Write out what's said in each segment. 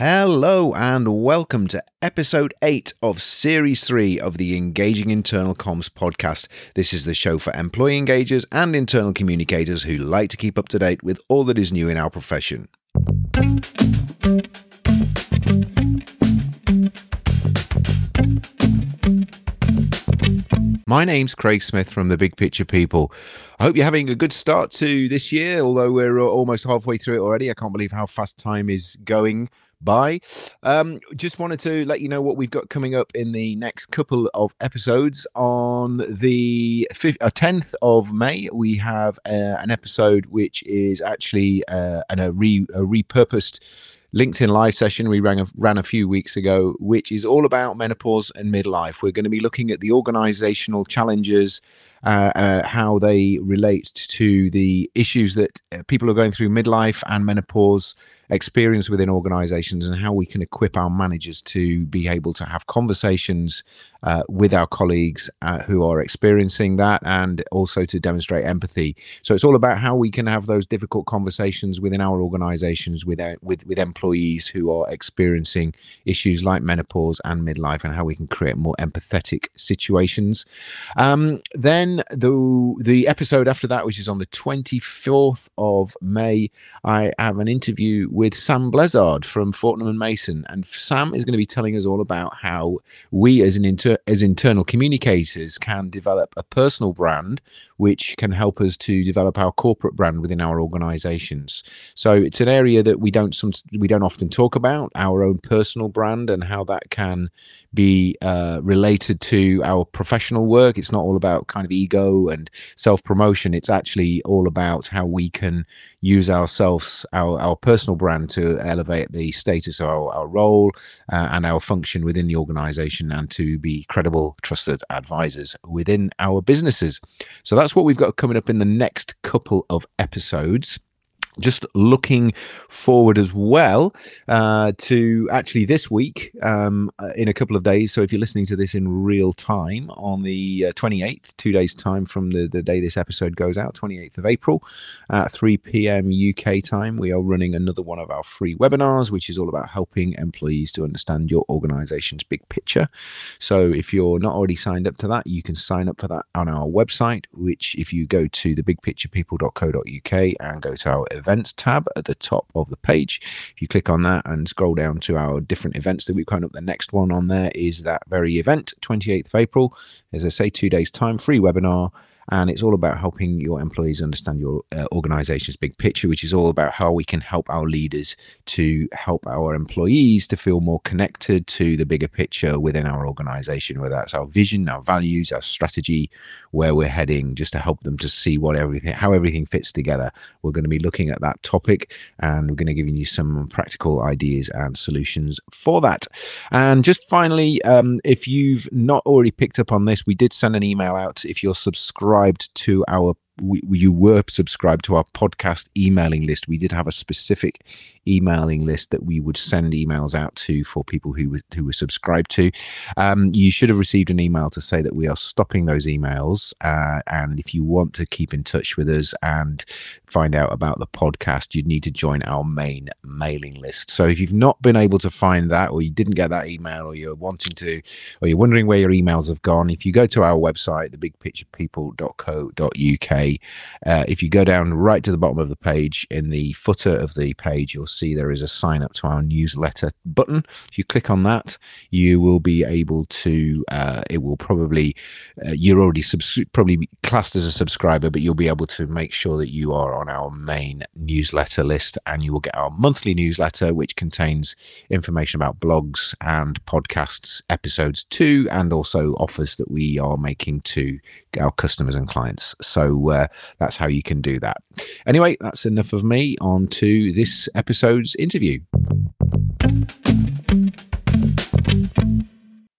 Hello, and welcome to episode 8 of series 3 of the Engaging Internal Comms podcast. This is the show for employee engagers and internal communicators who like to keep up to date with all that is new in our profession. My name's Craig Smith from the Big Picture People. I hope you're having a good start to this year, although we're uh, almost halfway through it already. I can't believe how fast time is going by. Um, just wanted to let you know what we've got coming up in the next couple of episodes. On the 5th, uh, 10th of May, we have uh, an episode which is actually uh, an, a, re, a repurposed LinkedIn live session we ran a, ran a few weeks ago, which is all about menopause and midlife. We're going to be looking at the organizational challenges, uh, uh, how they relate to the issues that uh, people are going through midlife and menopause experience within organizations and how we can equip our managers to be able to have conversations uh, with our colleagues uh, who are experiencing that and also to demonstrate empathy. So it's all about how we can have those difficult conversations within our organizations with our, with with employees who are experiencing issues like menopause and midlife and how we can create more empathetic situations. Um, then the the episode after that, which is on the 24th of May, I have an interview with Sam Blizzard from Fortnum and Mason, and Sam is going to be telling us all about how we as an inter as internal communicators can develop a personal brand which can help us to develop our corporate brand within our organizations. So it's an area that we don't some we don't often talk about our own personal brand and how that can be uh, related to our professional work. It's not all about kind of ego and self promotion it's actually all about how we can use ourselves, our, our personal brand to elevate the status of our, our role uh, and our function within the organization and to be credible, trusted advisors within our businesses. So that's what we've got coming up in the next couple of episodes just looking forward as well uh, to actually this week um, uh, in a couple of days. So if you're listening to this in real time on the uh, 28th, two days time from the, the day this episode goes out, 28th of April at 3 p.m. UK time, we are running another one of our free webinars, which is all about helping employees to understand your organization's big picture. So if you're not already signed up to that, you can sign up for that on our website, which if you go to thebigpicturepeople.co.uk and go to our event events tab at the top of the page. If you click on that and scroll down to our different events that we've kind up, the next one on there is that very event, 28th of April. As I say, two days time, free webinar and it's all about helping your employees understand your uh, organization's big picture which is all about how we can help our leaders to help our employees to feel more connected to the bigger picture within our organization whether that's our vision our values our strategy where we're heading just to help them to see what everything how everything fits together. We're going to be looking at that topic and we're going to give you some practical ideas and solutions for that. And just finally um, if you've not already picked up on this we did send an email out. If you're subscribed subscribed to our we, you were subscribed to our podcast emailing list. We did have a specific emailing list that we would send emails out to for people who were, who were subscribed to. Um, you should have received an email to say that we are stopping those emails. Uh, and if you want to keep in touch with us and find out about the podcast, you'd need to join our main mailing list. So if you've not been able to find that, or you didn't get that email, or you're wanting to, or you're wondering where your emails have gone, if you go to our website, thebigpicturepeople.co.uk, uh, if you go down right to the bottom of the page, in the footer of the page, you'll see there is a sign up to our newsletter button. If you click on that, you will be able to, uh, it will probably, uh, you're already subs- probably classed as a subscriber, but you'll be able to make sure that you are on our main newsletter list and you will get our monthly newsletter, which contains information about blogs and podcasts, episodes too, and also offers that we are making to our customers and clients. So uh, that's how you can do that. Anyway, that's enough of me. On to this episode's interview.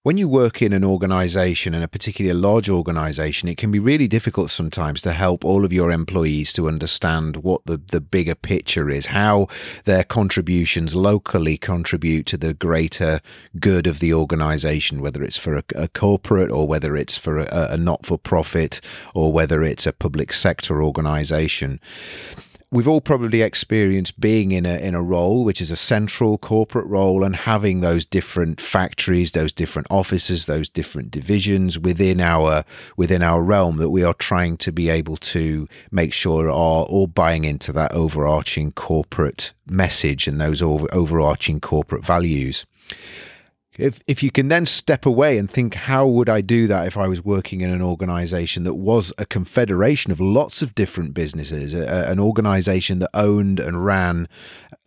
When you work in an organization, and a particularly large organization, it can be really difficult sometimes to help all of your employees to understand what the, the bigger picture is, how their contributions locally contribute to the greater good of the organization, whether it's for a, a corporate or whether it's for a, a not for profit or whether it's a public sector organization we've all probably experienced being in a in a role which is a central corporate role and having those different factories those different offices those different divisions within our within our realm that we are trying to be able to make sure are all buying into that overarching corporate message and those over, overarching corporate values if if you can then step away and think how would I do that if I was working in an organization that was a confederation of lots of different businesses a, an organization that owned and ran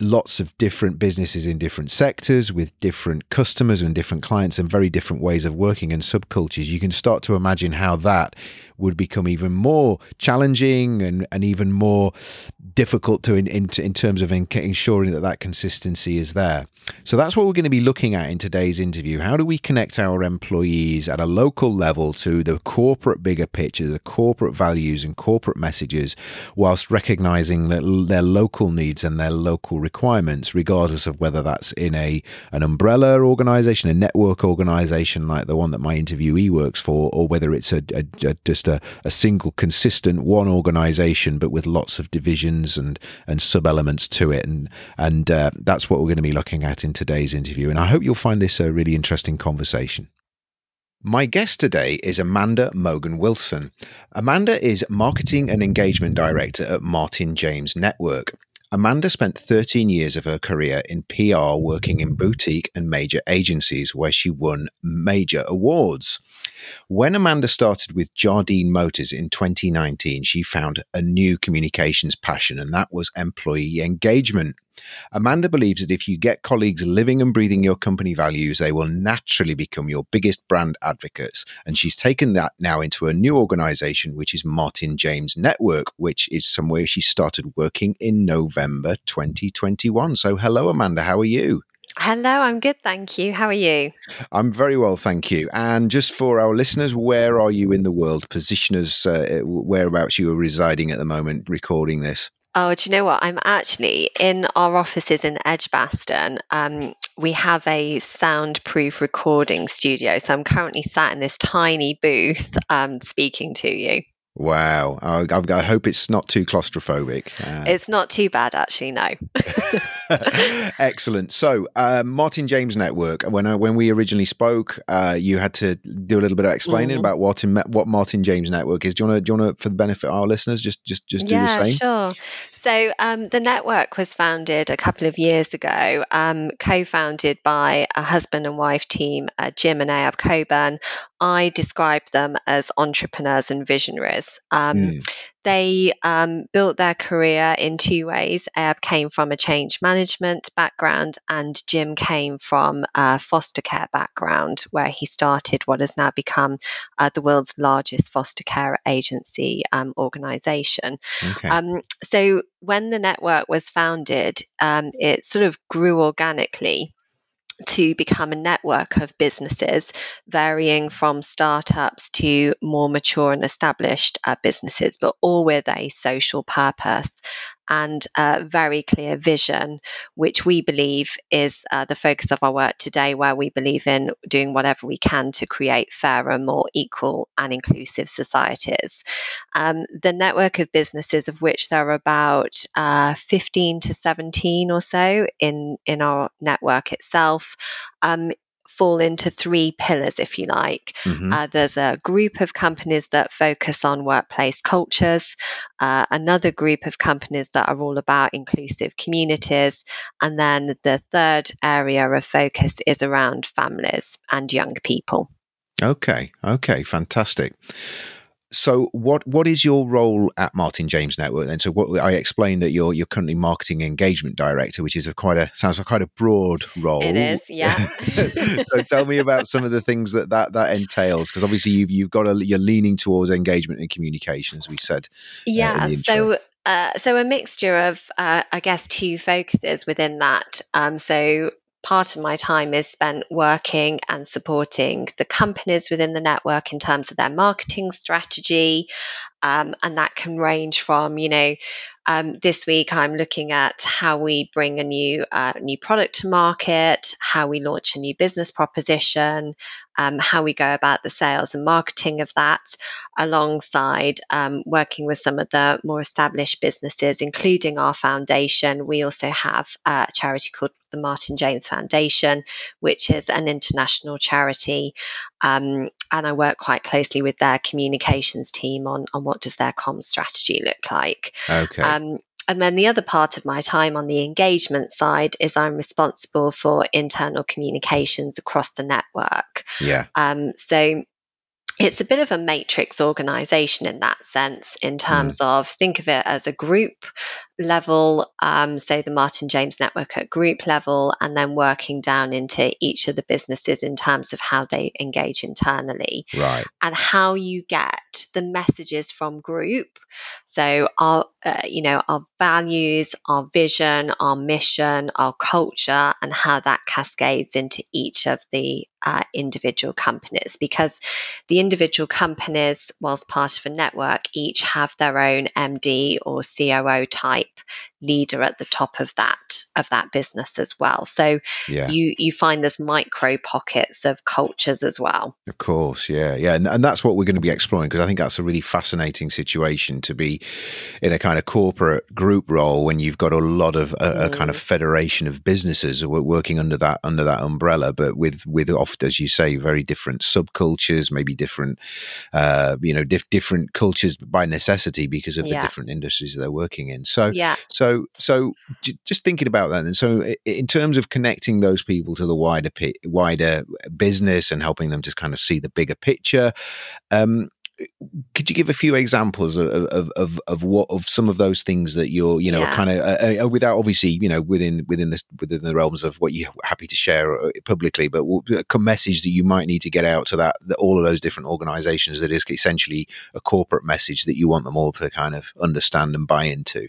lots of different businesses in different sectors with different customers and different clients and very different ways of working and subcultures you can start to imagine how that would become even more challenging and, and even more difficult to in, in, in terms of ensuring that that consistency is there. So that's what we're going to be looking at in today's interview. How do we connect our employees at a local level to the corporate bigger picture, the corporate values and corporate messages, whilst recognizing that their local needs and their local requirements, regardless of whether that's in a an umbrella organization, a network organization like the one that my interviewee works for, or whether it's a, a, a just a, a single consistent one organization, but with lots of divisions and and sub elements to it, and and uh, that's what we're going to be looking at in today's interview. And I hope you'll find this a really interesting conversation. My guest today is Amanda Mogan Wilson. Amanda is Marketing and Engagement Director at Martin James Network. Amanda spent 13 years of her career in PR working in boutique and major agencies where she won major awards. When Amanda started with Jardine Motors in 2019, she found a new communications passion, and that was employee engagement. Amanda believes that if you get colleagues living and breathing your company values, they will naturally become your biggest brand advocates. And she's taken that now into a new organization, which is Martin James Network, which is somewhere she started working in November 2021. So, hello, Amanda. How are you? Hello, I'm good, thank you. How are you? I'm very well, thank you. And just for our listeners, where are you in the world? Position us uh, whereabouts you are residing at the moment, recording this. Oh, do you know what? I'm actually in our offices in Edgbaston. Um, we have a soundproof recording studio. So I'm currently sat in this tiny booth um, speaking to you. Wow. I, I, hope it's not too claustrophobic. Uh, it's not too bad, actually, no. Excellent. So, uh, Martin James Network, when I, when we originally spoke, uh, you had to do a little bit of explaining mm. about what, in, what Martin James Network is. Do you want to, do you want to, for the benefit of our listeners, just, just, just do yeah, the same? sure. So, um, the network was founded a couple of years ago, um, co founded by a husband and wife team, uh, Jim and Ayab Coburn. I describe them as entrepreneurs and visionaries. Um, mm. They um, built their career in two ways. Ayab came from a change management background, and Jim came from a foster care background, where he started what has now become uh, the world's largest foster care agency um, organization. Okay. Um, so, when the network was founded, um, it sort of grew organically to become a network of businesses, varying from startups to more mature and established uh, businesses, but all with a social purpose and a very clear vision, which we believe is uh, the focus of our work today, where we believe in doing whatever we can to create fairer, more equal, and inclusive societies. Um, the network of businesses, of which there are about uh, 15 to 17 or so in, in our network itself, um, fall into three pillars, if you like. Mm-hmm. Uh, there's a group of companies that focus on workplace cultures, uh, another group of companies that are all about inclusive communities, and then the third area of focus is around families and young people. Okay, okay, fantastic so what what is your role at Martin James Network then? So what I explained that you're you're currently marketing engagement director, which is a quite a sounds like quite a broad role. It is, yeah. so tell me about some of the things that that, that entails, because obviously you've you've got a you're leaning towards engagement and communication, as we said. Uh, yeah. Uh, so. Uh, so a mixture of, uh, I guess, two focuses within that. Um, so part of my time is spent working and supporting the companies within the network in terms of their marketing strategy. Um, and that can range from, you know, um, this week I'm looking at how we bring a new uh, new product to market, how we launch a new business proposition, um, how we go about the sales and marketing of that, alongside um, working with some of the more established businesses, including our foundation. We also have a charity called the Martin James Foundation, which is an international charity. Um, and I work quite closely with their communications team on, on what does their com strategy look like. Okay. Um, and then the other part of my time on the engagement side is I'm responsible for internal communications across the network. Yeah. Um, so it's a bit of a matrix organization in that sense, in terms mm. of think of it as a group level, um, say the Martin James Network at group level, and then working down into each of the businesses in terms of how they engage internally. Right. And how you get the messages from group. So our, uh, you know, our values, our vision, our mission, our culture, and how that cascades into each of the uh, individual companies because the individual companies, whilst part of a network, each have their own MD or COO type leader at the top of that of that business as well. So yeah. you you find there's micro pockets of cultures as well. Of course, yeah, yeah, and, and that's what we're going to be exploring because I think that's a really fascinating situation to be in a kind of corporate group role when you've got a lot of a, a kind of mm. federation of businesses working under that under that umbrella, but with with oft as you say very different subcultures, maybe different uh, you know dif- different cultures by necessity because of yeah. the different industries they're working in. So yeah. So, so j- just thinking about that, and so in terms of connecting those people to the wider wider business and helping them to kind of see the bigger picture, um, could you give a few examples of, of, of, of, what of some of those things that you're you know yeah. kind of uh, uh, without obviously you know within within the within the realms of what you're happy to share uh, publicly but a message that you might need to get out to that, that all of those different organizations that is essentially a corporate message that you want them all to kind of understand and buy into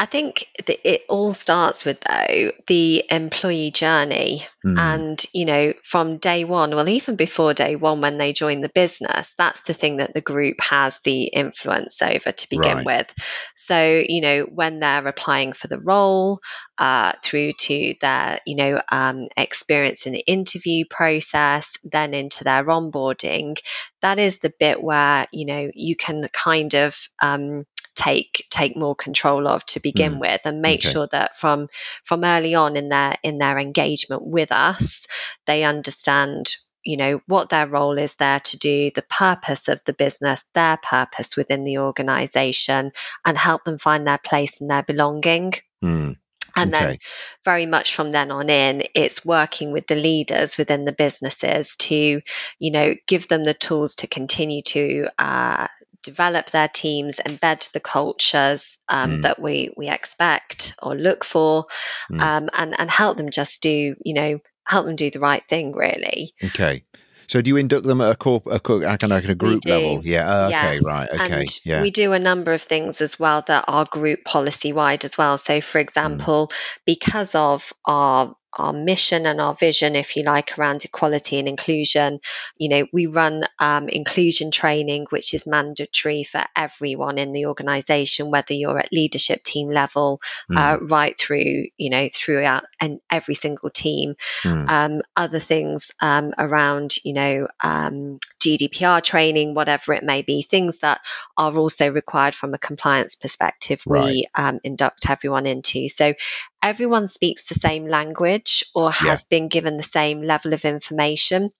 I think it all starts with though the employee journey, mm. and you know from day one, well even before day one when they join the business, that's the thing that the group has the influence over to begin right. with. So you know when they're applying for the role, uh, through to their you know um, experience in the interview process, then into their onboarding, that is the bit where you know you can kind of um, take take more control of to begin mm. with and make okay. sure that from from early on in their in their engagement with us they understand you know what their role is there to do the purpose of the business their purpose within the organization and help them find their place and their belonging mm. And okay. then, very much from then on in, it's working with the leaders within the businesses to, you know, give them the tools to continue to uh, develop their teams, embed the cultures um, mm. that we we expect or look for, mm. um, and and help them just do you know help them do the right thing really. Okay. So do you induct them at a corp, a, kind of a group level? Yeah. Uh, okay. Right. Okay. And yeah. We do a number of things as well that are group policy wide as well. So, for mm. example, mm. because of our our mission and our vision, if you like, around equality and inclusion. You know, we run um, inclusion training, which is mandatory for everyone in the organization, whether you're at leadership team level, mm. uh, right through, you know, throughout and every single team. Mm. Um, other things um, around, you know, um, GDPR training, whatever it may be, things that are also required from a compliance perspective, right. we um, induct everyone into. So everyone speaks the same language or has yeah. been given the same level of information.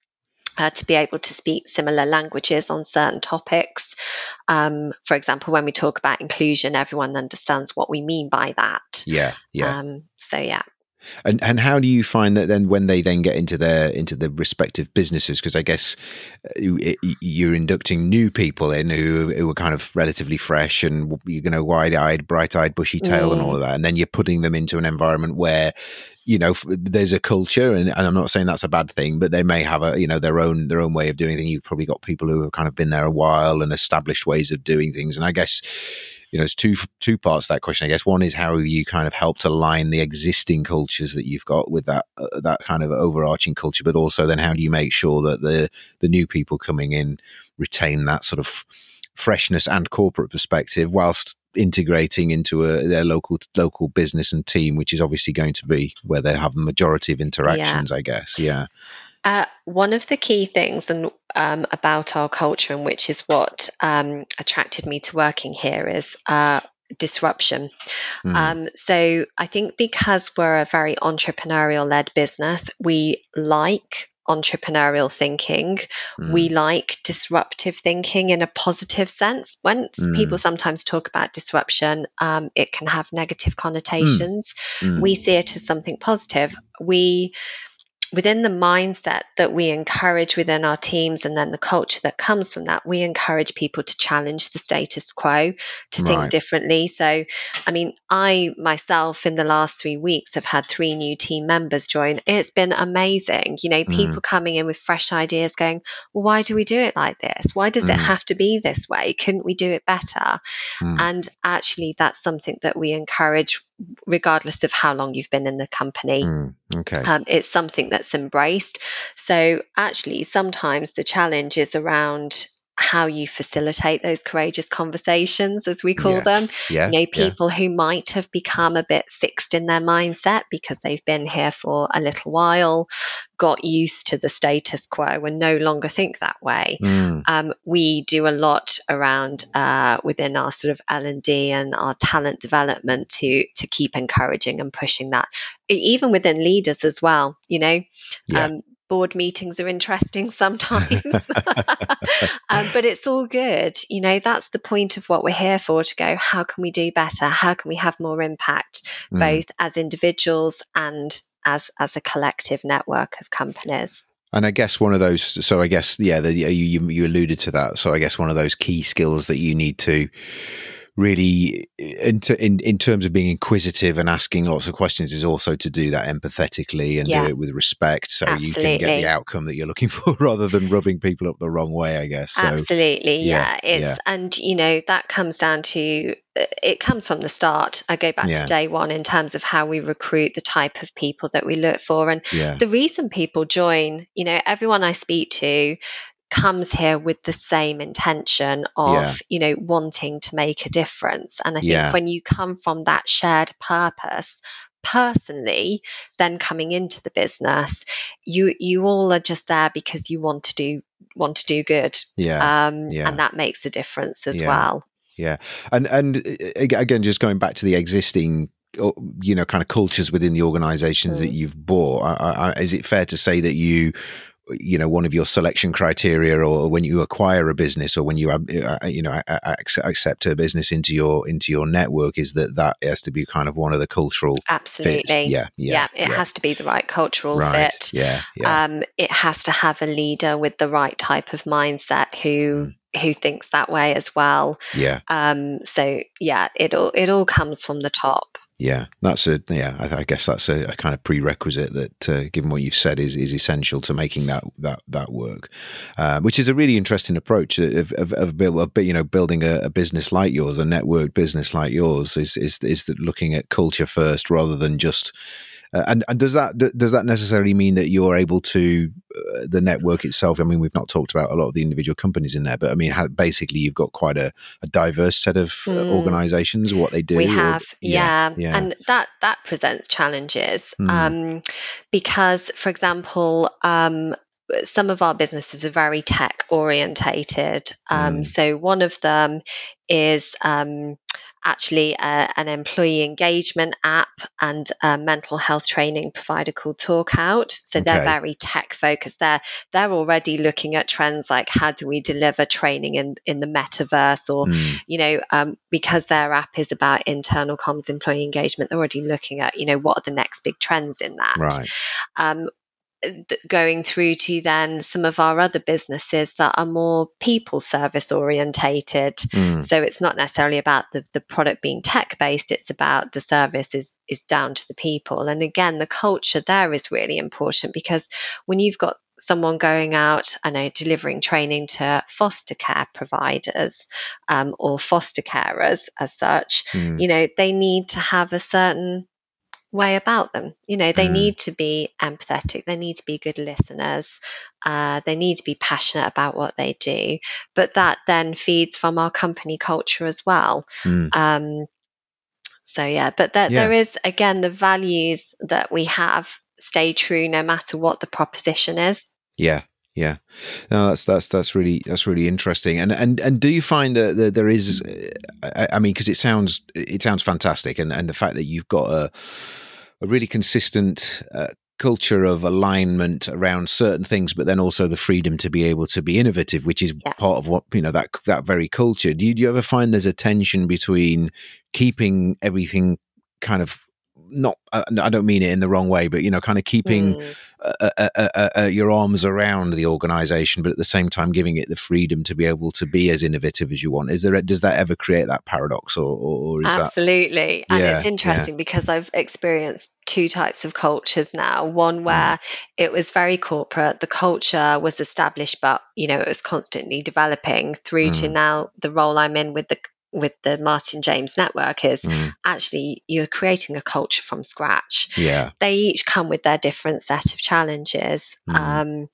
Uh, to be able to speak similar languages on certain topics. Um, for example, when we talk about inclusion, everyone understands what we mean by that. Yeah, yeah. Um, so yeah. And and how do you find that then when they then get into their into the respective businesses? Because I guess you're inducting new people in who who are kind of relatively fresh and you know wide eyed, bright eyed, bushy tail, mm. and all of that, and then you're putting them into an environment where you know there's a culture and, and, i'm not saying that's a bad thing but they may have a you know their own their own way of doing things you've probably got people who have kind of been there a while and established ways of doing things and i guess you know, there's two two parts to that question. I guess one is how you kind of helped align the existing cultures that you've got with that uh, that kind of overarching culture, but also then how do you make sure that the the new people coming in retain that sort of freshness and corporate perspective whilst integrating into a, their local local business and team, which is obviously going to be where they have a majority of interactions. Yeah. I guess, yeah. Uh, one of the key things and um, about our culture, and which is what um, attracted me to working here, is uh, disruption. Mm. Um, so I think because we're a very entrepreneurial led business, we like entrepreneurial thinking. Mm. We like disruptive thinking in a positive sense. When mm. people sometimes talk about disruption, um, it can have negative connotations. Mm. We see it as something positive. We within the mindset that we encourage within our teams and then the culture that comes from that, we encourage people to challenge the status quo, to think differently. So, I mean, I myself in the last three weeks have had three new team members join. It's been amazing. You know, mm. people mm. coming in with fresh ideas going, well, why do we do it like this? Why does mm. it have to be this way? Couldn't we do it better? Mm. And actually, that's something that we encourage regardless of how long you've been in the company. Mm, okay. Um, it's something that's embraced. So, actually, sometimes the challenge is around how you facilitate those courageous conversations, as we call yeah. them. Yeah. You know, people yeah. who might have become a bit fixed in their mindset because they've been here for a little while, got used to the status quo, and no longer think that way. Mm. Um, we do a lot around uh, within our sort of L and D and our talent development to to keep encouraging and pushing that, even within leaders as well. You know, um, board meetings are interesting sometimes, um, but it's all good. You know, that's the point of what we're here for to go, how can we do better? How can we have more impact, mm. both as individuals and as, as a collective network of companies? And I guess one of those, so I guess, yeah, the, you, you alluded to that. So I guess one of those key skills that you need to really in, in in terms of being inquisitive and asking lots of questions is also to do that empathetically and yeah. do it with respect so Absolutely. you can get the outcome that you're looking for rather than rubbing people up the wrong way i guess so, Absolutely, yeah. yeah. It's yeah. and you know that comes down to uh, it comes from the start. I go back to day one in terms of how we recruit the type of people that we look for. And the reason people join, you know, everyone I speak to, comes here with the same intention of yeah. you know wanting to make a difference and i think yeah. when you come from that shared purpose personally then coming into the business you you all are just there because you want to do want to do good yeah, um, yeah. and that makes a difference as yeah. well yeah and and again just going back to the existing you know kind of cultures within the organizations mm. that you've bought I, I, is it fair to say that you you know one of your selection criteria or when you acquire a business or when you uh, you know accept a business into your into your network is that that has to be kind of one of the cultural absolutely fits. Yeah, yeah yeah it yeah. has to be the right cultural right. fit yeah, yeah. Um, it has to have a leader with the right type of mindset who mm who thinks that way as well. Yeah. Um, so yeah, it all it all comes from the top. Yeah, that's a yeah. I, I guess that's a, a, kind of prerequisite that, uh, given what you've said, is is essential to making that that that work. Uh, which is a really interesting approach of of, of, build, of you know building a, a, business like yours, a network business like yours, is is is looking at culture first rather than just uh, and and does that does that necessarily mean that you're able to uh, the network itself? I mean, we've not talked about a lot of the individual companies in there, but I mean, how, basically, you've got quite a, a diverse set of mm. organisations, what they do. We have, or, yeah, yeah, yeah, and that that presents challenges mm. um, because, for example. Um, some of our businesses are very tech orientated. Um, mm. So one of them is um, actually a, an employee engagement app and a mental health training provider called Talkout. So okay. they're very tech focused. They're they're already looking at trends like how do we deliver training in in the metaverse, or mm. you know, um, because their app is about internal comms, employee engagement. They're already looking at you know what are the next big trends in that. Right. Um, going through to then some of our other businesses that are more people service orientated. Mm. So it's not necessarily about the, the product being tech based, it's about the service is, is down to the people. And again, the culture there is really important because when you've got someone going out, I know, delivering training to foster care providers um, or foster carers as such, mm. you know, they need to have a certain way about them. You know, they mm. need to be empathetic, they need to be good listeners, uh, they need to be passionate about what they do. But that then feeds from our company culture as well. Mm. Um, so, yeah, but there, yeah. there is, again, the values that we have stay true no matter what the proposition is. Yeah, yeah. No, that's that's that's really that's really interesting. And and and do you find that, that there is? I, I mean, because it sounds it sounds fantastic, and and the fact that you've got a a really consistent. Uh, culture of alignment around certain things but then also the freedom to be able to be innovative which is yeah. part of what you know that that very culture do you, do you ever find there's a tension between keeping everything kind of not uh, I don't mean it in the wrong way, but you know, kind of keeping mm. uh, uh, uh, your arms around the organization, but at the same time giving it the freedom to be able to be as innovative as you want. Is there a, does that ever create that paradox, or, or, absolutely? That, and yeah, it's interesting yeah. because I've experienced two types of cultures now. One mm. where mm. it was very corporate, the culture was established, but you know, it was constantly developing through mm. to now the role I'm in with the with the Martin James network is mm. actually you're creating a culture from scratch. Yeah. They each come with their different set of challenges. Mm. Um,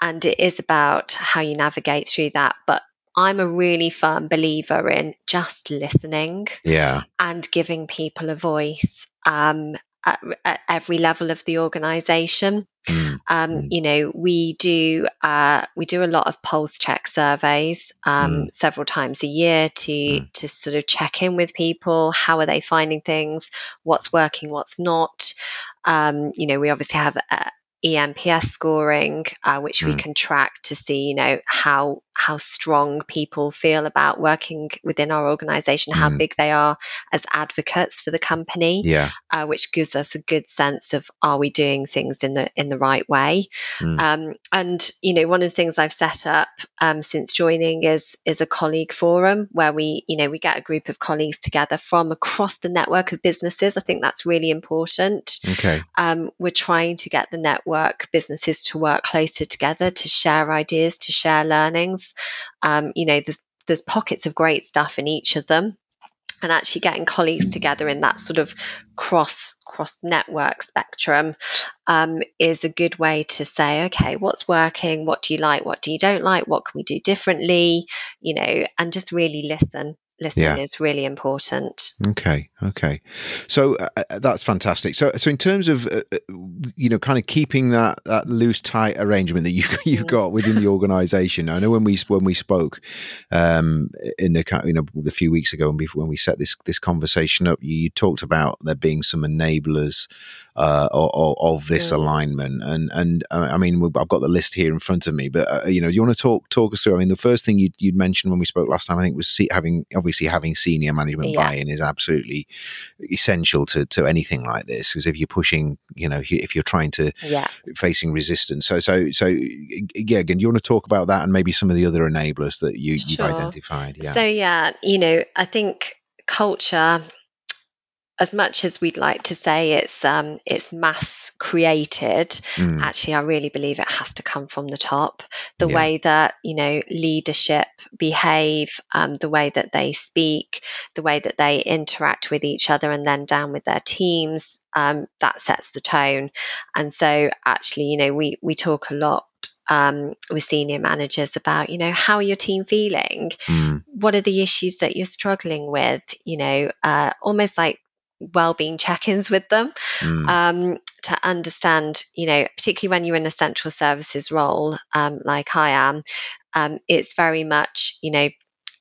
and it is about how you navigate through that. But I'm a really firm believer in just listening. Yeah. And giving people a voice. Um, at, at, every level of the organization. Mm. Um, mm. You know, we do uh, we do a lot of pulse check surveys um, mm. several times a year to mm. to sort of check in with people. How are they finding things? What's working? What's not? Um, you know, we obviously have a, ENPS scoring, uh, which we mm. can track to see, you know, how how strong people feel about working within our organisation, how mm. big they are as advocates for the company. Yeah, uh, which gives us a good sense of are we doing things in the in the right way. Mm. Um, and you know, one of the things I've set up um, since joining is is a colleague forum where we, you know, we get a group of colleagues together from across the network of businesses. I think that's really important. Okay, um, we're trying to get the network businesses to work closer together to share ideas, to share learnings. Um, you know, there's, there's pockets of great stuff in each of them. And actually getting colleagues together in that sort of cross cross network spectrum um, is a good way to say okay what's working? What do you like? What do you don't like? What can we do differently? You know and just really listen listening yeah. is really important. Okay, okay, so uh, uh, that's fantastic. So, so in terms of uh, uh, you know, kind of keeping that that loose, tight arrangement that you you've mm. got within the organisation. I know when we when we spoke um, in the you know a few weeks ago when we when we set this this conversation up, you, you talked about there being some enablers uh, of, of, this yeah. alignment. And and uh, I mean, I've got the list here in front of me, but uh, you know, you want to talk talk us through? I mean, the first thing you you mentioned when we spoke last time, I think, was having obviously having senior management yeah. buy-in is absolutely essential to to anything like this. Because if you're pushing, you know, if you're trying to yeah. facing resistance, so so so yeah. Again, you want to talk about that and maybe some of the other enablers that you sure. you've identified? Yeah. So yeah, you know, I think culture as much as we'd like to say it's um, it's mass created, mm. actually, I really believe it has to come from the top. The yeah. way that you know leadership behave, um, the way that they speak, the way that they interact with each other, and then down with their teams, um, that sets the tone. And so, actually, you know, we we talk a lot um, with senior managers about, you know, how are your team feeling? Mm. What are the issues that you're struggling with? You know, uh, almost like well-being check-ins with them mm. um, to understand you know particularly when you're in a central services role um, like i am um, it's very much you know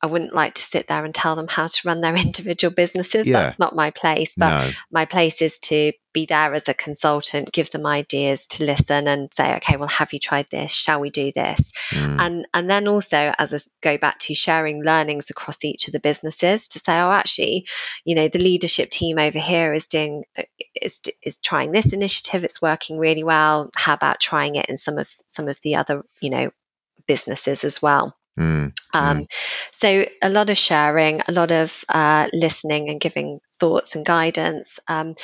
I wouldn't like to sit there and tell them how to run their individual businesses. Yeah. That's not my place. But no. my place is to be there as a consultant, give them ideas to listen and say, okay, well, have you tried this? Shall we do this? Mm. And and then also as I go back to sharing learnings across each of the businesses to say, oh, actually, you know, the leadership team over here is doing is is trying this initiative. It's working really well. How about trying it in some of some of the other, you know, businesses as well? Mm, um, mm. So, a lot of sharing, a lot of uh, listening and giving thoughts and guidance. Um,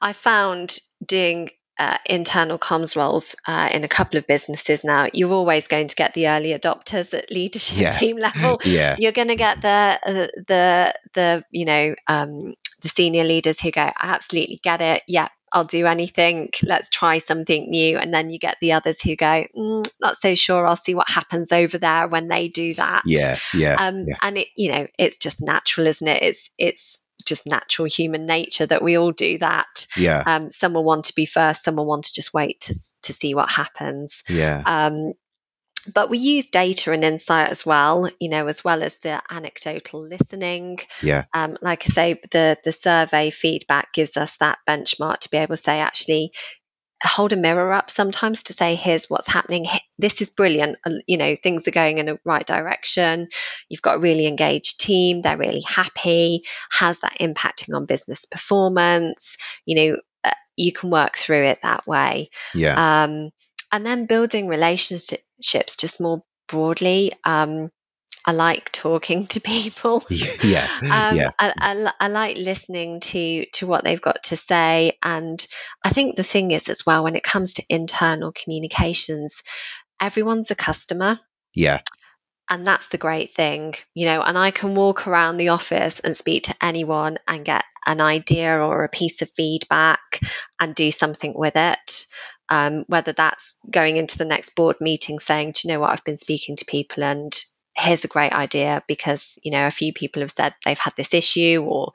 I found doing uh, internal comms roles uh, in a couple of businesses now, you're always going to get the early adopters at leadership yeah. team level. yeah. You're going to get the uh, the the you know um, the senior leaders who go, I absolutely get it. Yeah, I'll do anything. Let's try something new. And then you get the others who go, mm, not so sure. I'll see what happens over there when they do that. Yeah, yeah, um, yeah. And it, you know, it's just natural, isn't it? It's it's just natural human nature that we all do that. Yeah. Um, some will want to be first, some will want to just wait to, to see what happens. Yeah. Um, but we use data and insight as well, you know, as well as the anecdotal listening. Yeah. Um, like I say, the the survey feedback gives us that benchmark to be able to say, actually, hold a mirror up sometimes to say, here's what's happening. This is brilliant. Uh, you know, things are going in the right direction. You've got a really engaged team. They're really happy. How's that impacting on business performance? You know, uh, you can work through it that way. Yeah. Um, and then building relationships just more broadly. Um, I like talking to people. yeah, um, yeah. I, I, I, like listening to to what they've got to say, and I think the thing is as well when it comes to internal communications, everyone's a customer. Yeah. And that's the great thing, you know. And I can walk around the office and speak to anyone and get an idea or a piece of feedback and do something with it. Um, whether that's going into the next board meeting saying, do you know what, I've been speaking to people and here's a great idea because you know a few people have said they've had this issue or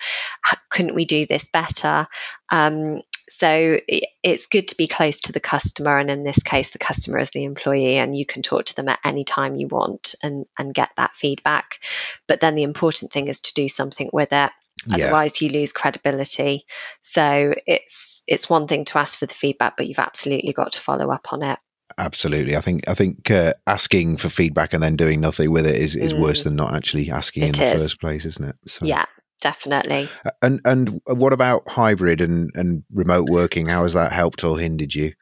couldn't we do this better? Um, so it's good to be close to the customer and in this case the customer is the employee and you can talk to them at any time you want and and get that feedback. But then the important thing is to do something with it yeah. otherwise you lose credibility so it's it's one thing to ask for the feedback but you've absolutely got to follow up on it Absolutely, I think I think uh, asking for feedback and then doing nothing with it is, is mm. worse than not actually asking it in the first place, isn't it? So. Yeah, definitely. And and what about hybrid and and remote working? How has that helped or hindered you?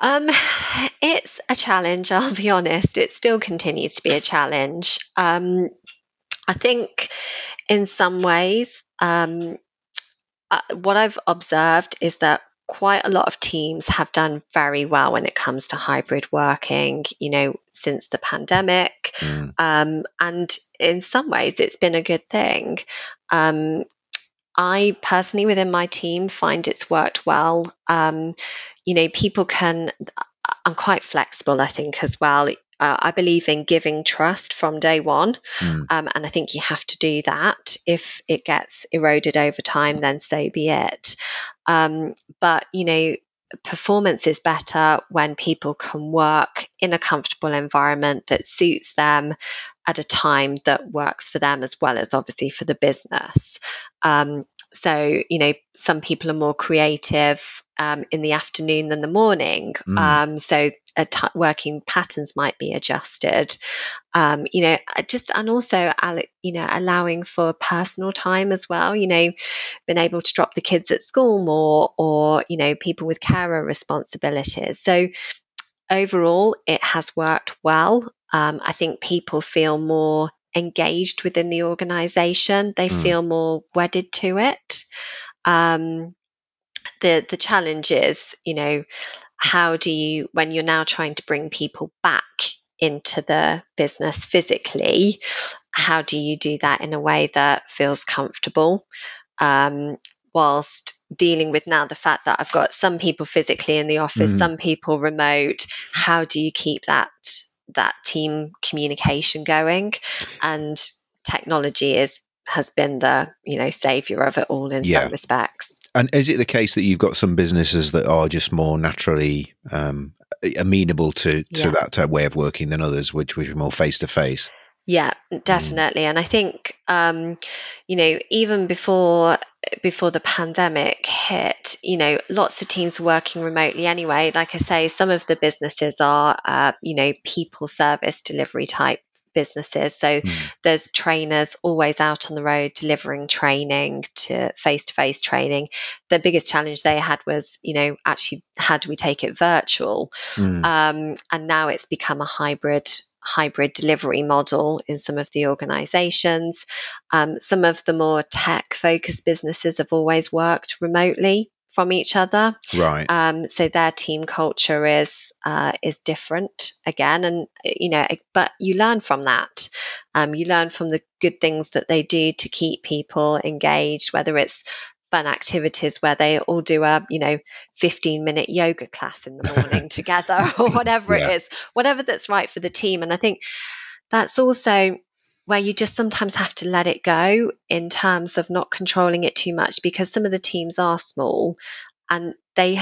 Um, it's a challenge. I'll be honest. It still continues to be a challenge. Um, I think in some ways, um, uh, what I've observed is that quite a lot of teams have done very well when it comes to hybrid working, you know, since the pandemic. Mm. Um, and in some ways, it's been a good thing. Um, I personally, within my team, find it's worked well. Um, you know, people can, I'm quite flexible, I think, as well. Uh, I believe in giving trust from day one. Mm. Um, and I think you have to do that. If it gets eroded over time, then so be it. Um, but, you know, performance is better when people can work in a comfortable environment that suits them at a time that works for them as well as obviously for the business. Um, so, you know, some people are more creative um, in the afternoon than the morning. Mm. Um, so, t- working patterns might be adjusted. Um, you know, just and also, you know, allowing for personal time as well. You know, being able to drop the kids at school more, or you know, people with carer responsibilities. So, overall, it has worked well. Um, I think people feel more engaged within the organization. They mm. feel more wedded to it. Um, the the challenge is, you know, how do you when you're now trying to bring people back into the business physically, how do you do that in a way that feels comfortable? Um, whilst dealing with now the fact that I've got some people physically in the office, mm. some people remote. How do you keep that that team communication going and technology is has been the you know savior of it all in yeah. some respects and is it the case that you've got some businesses that are just more naturally um, amenable to to yeah. that type way of working than others which which are more face to face yeah definitely mm. and i think um, you know even before before the pandemic hit, you know, lots of teams working remotely anyway. Like I say, some of the businesses are, uh, you know, people service delivery type businesses. So mm. there's trainers always out on the road delivering training to face to face training. The biggest challenge they had was, you know, actually how do we take it virtual? Mm. Um, and now it's become a hybrid hybrid delivery model in some of the organizations. Um, some of the more tech focused businesses have always worked remotely from each other. Right. Um, so their team culture is uh, is different again, and you know, but you learn from that. Um, you learn from the good things that they do to keep people engaged, whether it's fun activities where they all do a you know 15 minute yoga class in the morning together or whatever yeah. it is whatever that's right for the team and i think that's also where you just sometimes have to let it go in terms of not controlling it too much because some of the teams are small and they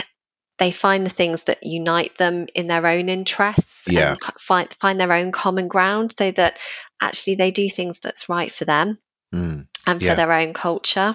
they find the things that unite them in their own interests Yeah. and find find their own common ground so that actually they do things that's right for them Mm. and for Yeah. their own culture.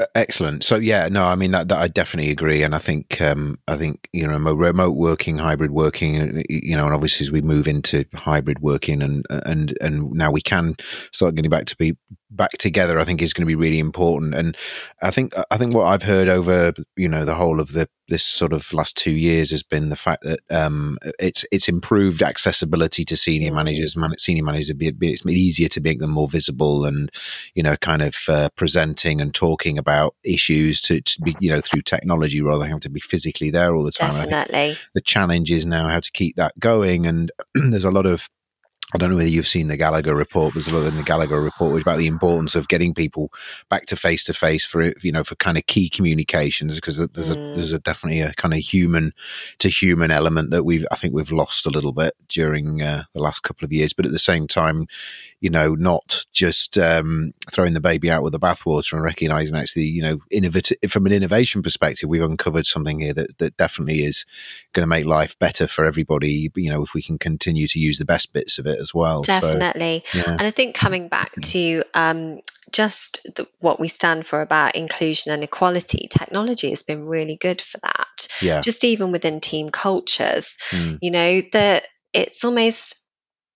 Uh, Excellent. So yeah, no, I mean that, that I definitely agree, and I think um, I think you know remote working, hybrid working, uh, you know, and obviously as we move into hybrid working, and and and now we can start getting back to be back together. I think is going to be really important, and I think I think what I've heard over you know the whole of the this sort of last two years has been the fact that um, it's it's improved accessibility to senior managers. Man, senior managers, it'd it'd be- it's easier to make them more visible and you know, kind of uh, presenting and talking about issues to, to be, you know, through technology rather than having to be physically there all the time. Definitely. the challenge is now how to keep that going. And there's a lot of, I don't know whether you've seen the Gallagher report. There's a lot in the Gallagher report about the importance of getting people back to face to face for you know for kind of key communications because there's a Mm. there's a definitely a kind of human to human element that we've I think we've lost a little bit during uh, the last couple of years. But at the same time, you know, not just um, throwing the baby out with the bathwater and recognizing actually, you know, innovative from an innovation perspective, we've uncovered something here that that definitely is going to make life better for everybody. You know, if we can continue to use the best bits of it as well. Definitely. So, yeah, And I think coming back to um, just the, what we stand for about inclusion and equality, technology has been really good for that. yeah, Just even within team cultures, Mm. you know, that it's almost,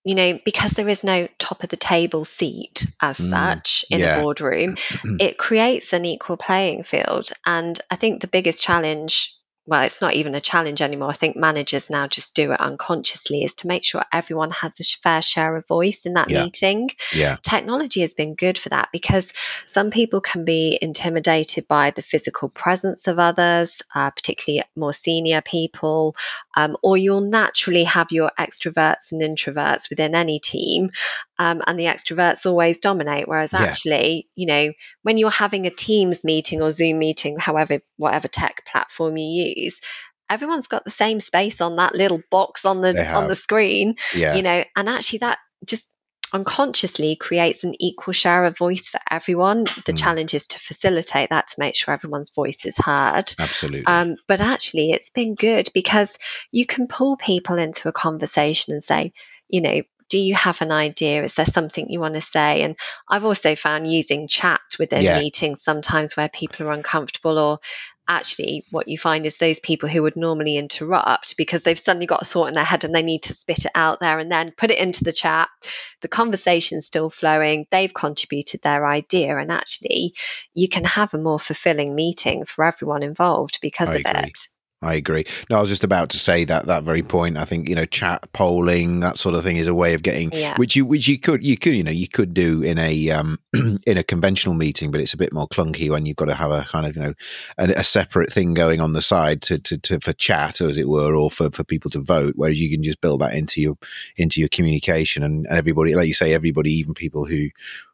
you know, because there is no top of the table seat as Mm. such in Yeah. a boardroom, it creates an equal playing field. And I think the biggest challenge, well, it's not even a challenge anymore. I think managers now just do it unconsciously, is to make sure everyone has a fair share of voice in that Yeah. meeting. yeah, Technology has been good for that because some people can be intimidated by the physical presence of others, uh, particularly more senior people, um, or you'll naturally have your extroverts and introverts within any team. Um, and the extroverts always dominate. Whereas Yeah. actually, you know, when you're having a Teams meeting or Zoom meeting, however, whatever tech platform you use, everyone's got the same space on that little box on the on the screen yeah, you know and actually that just unconsciously creates an equal share of voice for everyone the Mm. challenge is to facilitate that to make sure everyone's voice is heard absolutely. um, but actually it's been good because you can pull people into a conversation and say you know do you have an idea is there something you want to say and i've also found using chat within Yeah. meetings sometimes where people are uncomfortable or actually what you find is those people who would normally interrupt because they've suddenly got a thought in their head and they need to spit it out there and then put it into the chat. The conversation's still flowing. They've contributed their idea and actually you can have a more fulfilling meeting for everyone involved because I of agree. it I agree. No, I was just about to say that that very point. I think you know, chat polling that sort of thing is a way of getting Yeah. which you which you could you could you know you could do in a um in a conventional meeting, but it's a bit more clunky when you've got to have a kind of you know a, a separate thing going on the side to, to, to for chat as it were, or for, for people to vote. Whereas you can just build that into your into your communication and, and everybody, like you say, everybody, even people who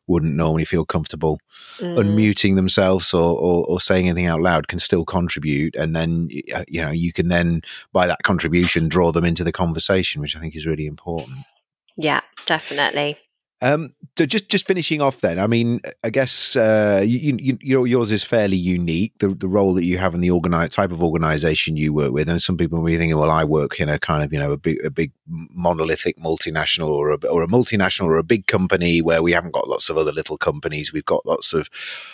wouldn't normally feel comfortable. Mm. unmuting themselves or, or, or saying anything out loud can still contribute and then uh, you know you can then by that contribution draw them into the conversation which i think is really important. Yeah definitely um so just just finishing off then i mean i guess uh you, you, you yours is fairly unique the, the role that you have in the organize type of organization you work with. And some people will be thinking well i work in a kind of you know a big a big monolithic multinational or a, or a multinational or a big company where we haven't got lots of other little companies. We've got lots of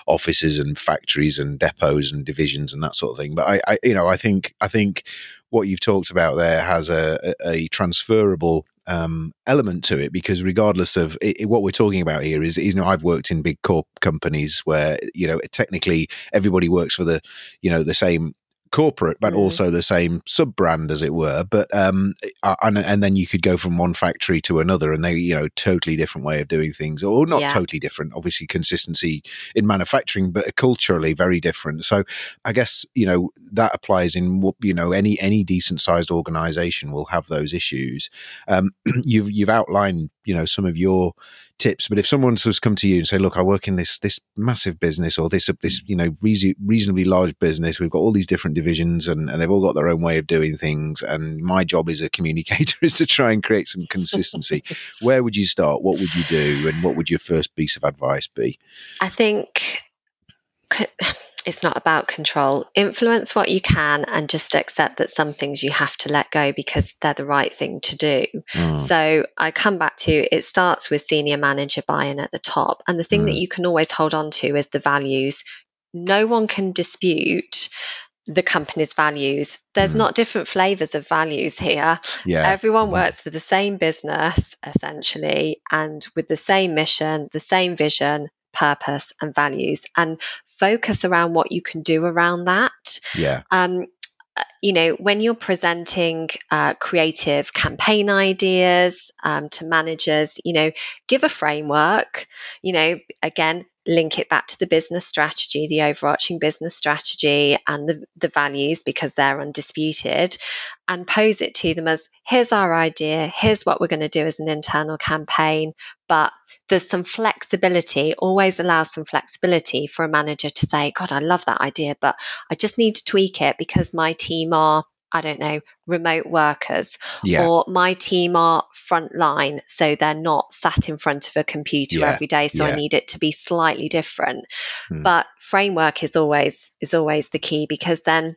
offices and factories and depots and divisions and that sort of thing. But i, I you know i think i think what you've talked about there has a, a, a transferable um, element to it because regardless of it, what we're talking about here is, is you know I've worked in big corp companies where you know technically everybody works for the you know the same corporate but Mm. also the same sub brand as it were but um and, and then you could go from one factory to another and they you know totally different way of doing things or not Yeah. totally different obviously consistency in manufacturing but culturally very different so i guess you know that applies in what you know any any decent sized organization will have those issues um you've you've outlined you know some of your tips. But if someone's just come to you and say, "Look, I work in this this massive business or this this mm. you know reason, reasonably large business. We've got all these different divisions, and, and they've all got their own way of doing things. And my job as a communicator is to try and create some consistency." Where would you start? What would you do? And what would your first piece of advice be? I think it's not about control. Influence what you can and just accept that some things you have to let go because they're the right thing to do. Mm. So I come back to it starts with senior manager buy in at the top. And the thing mm. that you can always hold on to is the values. No one can dispute the company's values. There's mm. not different flavors of values here. Yeah. Everyone mm. works for the same business, essentially, and with the same mission, the same vision, purpose, and values. And focus around what you can do around that. Yeah. Um, uh, you know, when you're presenting uh, creative campaign ideas um, to managers, you know, give a framework. You know, again, link it back to the business strategy, the overarching business strategy and the, the values because they're undisputed, and pose it to them as here's our idea, here's what we're going to do as an internal campaign. But there's some flexibility, always allow some flexibility for a manager to say, God, I love that idea, but I just need to tweak it because my team are I don't know, remote workers, yeah. or my team are frontline, so they're not sat in front of a computer yeah. every day. So yeah. I need it to be slightly different. Hmm. But framework is always is always the key because then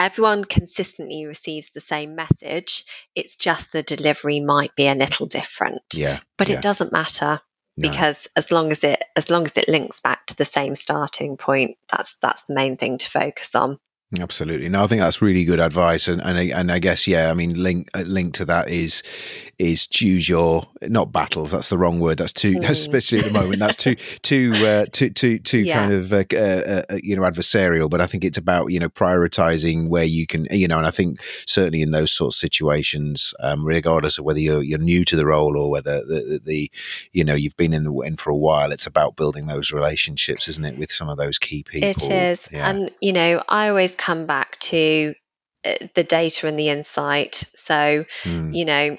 everyone consistently receives the same message. It's just the delivery might be a little different. Yeah. But it doesn't matter. No. because as long as it as long as it links back to the same starting point that's that's the main thing to focus on Absolutely. No, I think that's really good advice, and and and I guess yeah, I mean, link uh, link to that is is choose your not battles. That's the wrong word. That's too, mm. especially at the moment. That's too too uh, too too too yeah. kind of uh, uh, uh, you know adversarial. But I think it's about you know prioritizing where you can you know, and I think certainly in those sorts of situations, um, regardless of whether you're you're new to the role or whether the, the, the you know you've been in the in for a while, it's about building those relationships, isn't it, with some of those key people? It is, yeah. and you know, I always come back to uh, the data and the insight. So, mm. you know,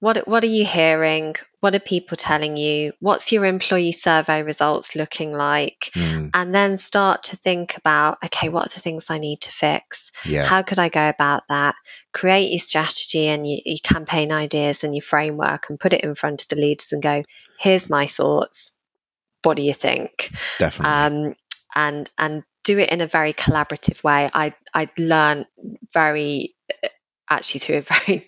what what are you hearing? What are people telling you? What's your employee survey results looking like? Mm. And then start to think about, okay, what are the things I need to fix? Yeah. How could I go about that? Create your strategy and your, your campaign ideas and your framework and put it in front of the leaders and go, here's my thoughts. What do you think? Definitely. Um, and and do it in a very collaborative way. I I learned very actually through a very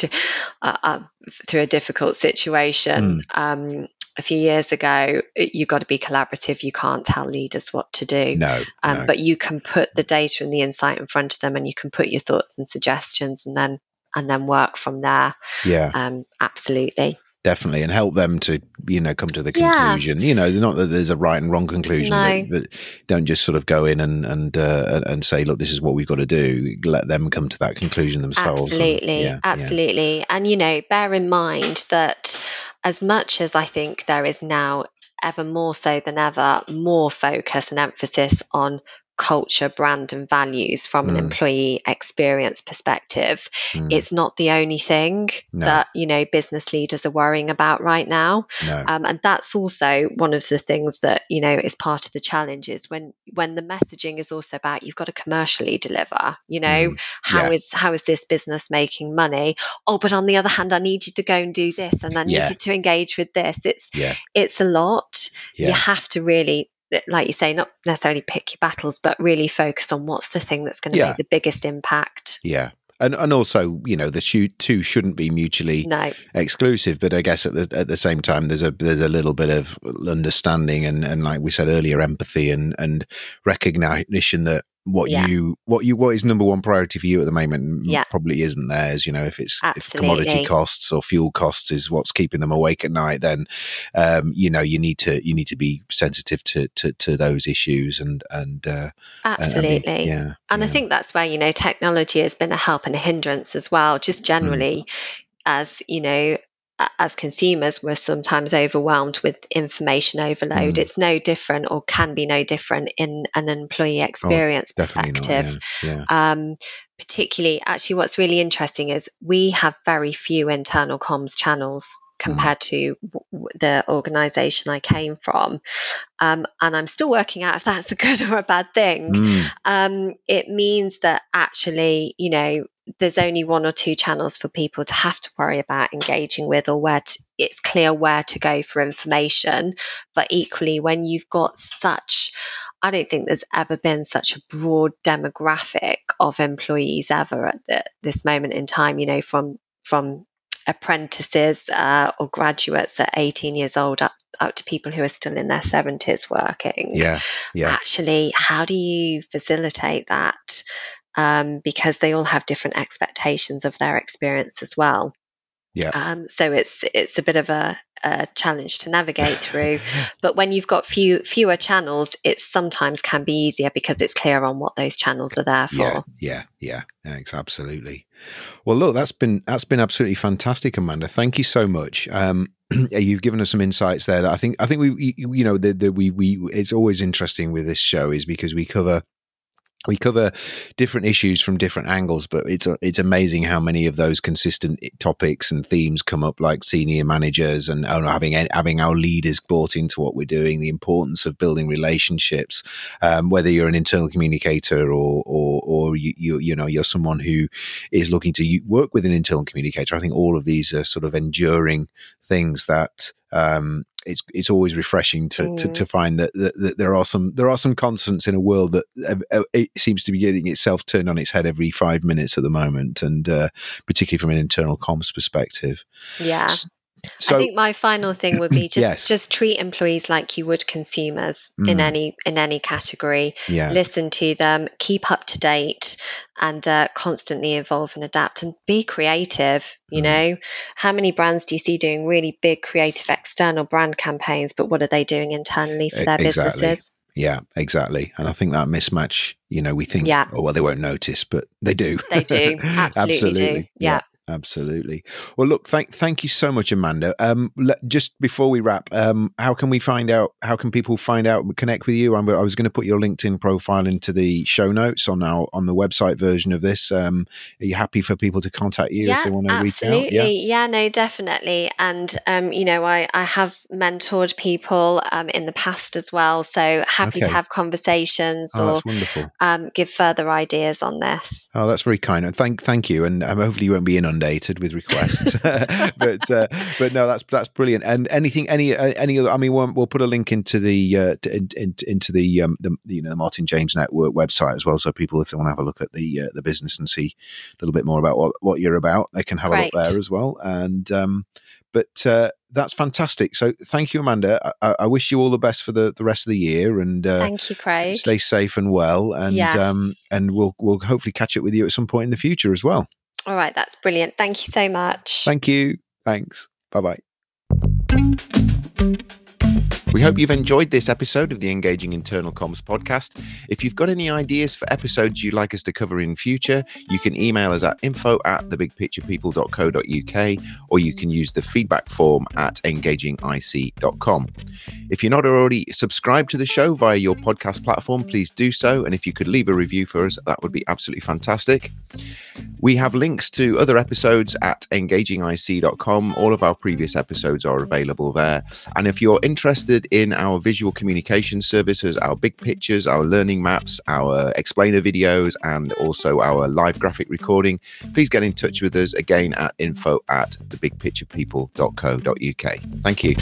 uh, uh, through a difficult situation. Mm. Um, a few years ago, you've got to be collaborative. You can't tell leaders what to do. No, um, no. But you can put the data and the insight in front of them, and you can put your thoughts and suggestions, and then and then work from there. Yeah, um, absolutely definitely and help them to you know come to the conclusion yeah. you know not that there's a right and wrong conclusion no. but, but, don't just sort of go in and and uh, and say look this is what we've got to do let them come to that conclusion themselves absolutely and, yeah, absolutely yeah. and you know bear in mind that as much as i think there is now ever more so than ever more focus and emphasis on culture, brand, and values from mm. an employee experience perspective. Mm. It's not the only thing no. that you know business leaders are worrying about right now, no. um, and that's also one of the things that you know is part of the challenge is when when the messaging is also about you've got to commercially deliver. You know mm. how yeah. is how is this business making money? Oh, but on the other hand, I need you to go and do this, and I need yeah. you to engage with this. It's yeah. it's a lot. You have to really like you say, not necessarily pick your battles, but really focus on what's the thing that's going to yeah. make the biggest impact. Yeah. And and also, you know, the two shouldn't be mutually no. exclusive. But I guess at the at the same time, there's a there's a little bit of understanding and, and like we said earlier, empathy and and recognition that what yeah. you what you what is number one priority for you at the moment yeah. probably isn't theirs you know if it's if commodity costs or fuel costs is what's keeping them awake at night then um, you know you need to you need to be sensitive to to, to those issues and and uh, absolutely and, I mean, yeah and yeah. I think that's where you know technology has been a help and a hindrance as well just mm. generally mm. as you know as consumers, we're sometimes overwhelmed with information overload. Mm. It's no different or can be no different in an employee oh, experience oh, perspective. Not, yeah. Yeah. Um, particularly, actually, what's really interesting is we have very few internal comms channels. compared to w- the organization I came from. Um, and I'm still working out if that's a good or a bad thing. Mm. Um, it means that actually, you know, there's only one or two channels for people to have to worry about engaging with or where to, it's clear where to go for information. But equally, when you've got such I don't think there's ever been such a broad demographic of employees ever at the, this moment in time. You know, from from apprentices uh, or graduates at 18 years old up up to people who are still in their 70s working. Yeah, yeah. Actually, how do you facilitate that? Um, because they all have different expectations of their experience as well. Yeah. Um, so it's it's a bit of a, a challenge to navigate through. but when you've got few fewer channels, it sometimes can be easier because it's clear on what those channels are there for. Yeah, yeah, yeah, Thanks, absolutely. Well, look, that's been that's been absolutely fantastic, Amanda. Thank you so much. Um, you've given us some insights there that I think I think we you know that we we it's always interesting with this show is because we cover we cover different issues from different angles, but it's it's amazing how many of those consistent topics and themes come up, like senior managers and having having our leaders bought into what we're doing, the importance of building relationships, um, whether you're an internal communicator or or, or you, you, you know you're someone who is looking to work with an internal communicator. I think all of these are sort of enduring things that um, it's it's always refreshing to, mm. to, to, find that, that, that, there are some there are some constants in a world that uh, uh, it seems to be getting itself turned on its head every five minutes at the moment, and uh, particularly from an internal comms perspective. Yeah. So, I think my final thing would be just yes. just treat employees like you would consumers mm. in any in any category. Yeah. Listen to them, keep up to date, and uh, constantly evolve and adapt, and be creative. You mm. know, how many brands do you see doing really big creative external brand campaigns, but what are they doing internally for their exactly. businesses? Yeah, exactly. And I think that mismatch, you know, we think, yeah. oh, well, they won't notice, but they do. They do. Absolutely, Absolutely. do. Yeah. yeah. Absolutely. Well, look, thank thank you so much, Amanda. Um, just before we wrap, um, how can we find out? How can people find out and connect with you? I'm, i was going to put your LinkedIn profile into the show notes on our on the website version of this. Um, are you happy for people to contact you yeah, if they want to reach out? Yeah? yeah, no, definitely. And um, you know, I I have mentored people um, in the past as well, so happy okay. to have conversations oh, or um, give further ideas on this. Oh, that's very kind. And thank thank you. And um, hopefully you won't be in inundated with requests. but uh, but no, that's that's brilliant. And anything, any uh, any other? I mean, we'll, we'll, put a link into the uh, to, in, in, into the, um, the you know the Martin James Network website as well, so people if they want to have a look at the uh, the business and see a little bit more about what what you're about, they can have right. a look there as well. And um, but uh, that's fantastic. So thank you, Amanda. I, I, wish you all the best for the, the rest of the year, and uh, thank you, Craig. Stay safe and well, and yes. um, and we'll we'll hopefully catch up with you at some point in the future as well. All right, that's brilliant. Thank you so much. Thank you. Thanks. Bye bye. We hope mm-hmm. you've enjoyed this episode of the Engaging Internal Comms podcast. If you've got any ideas for episodes you'd like us to cover in future, you can email us at info at thebigpicturepeople.co.uk or you can use the feedback form at engagingic.com. If you're not already subscribed to the show via your podcast platform, please do so. And if you could leave a review for us, that would be absolutely fantastic. We have links to other episodes at engagingic.com. All of our previous episodes are available there. And if you're interested in our visual communication services, our big mm-hmm. pictures, our learning maps, our explainer videos, and also our live graphic recording, please get in touch with us again at info at thebigpicturepeople.co.uk. Thank you.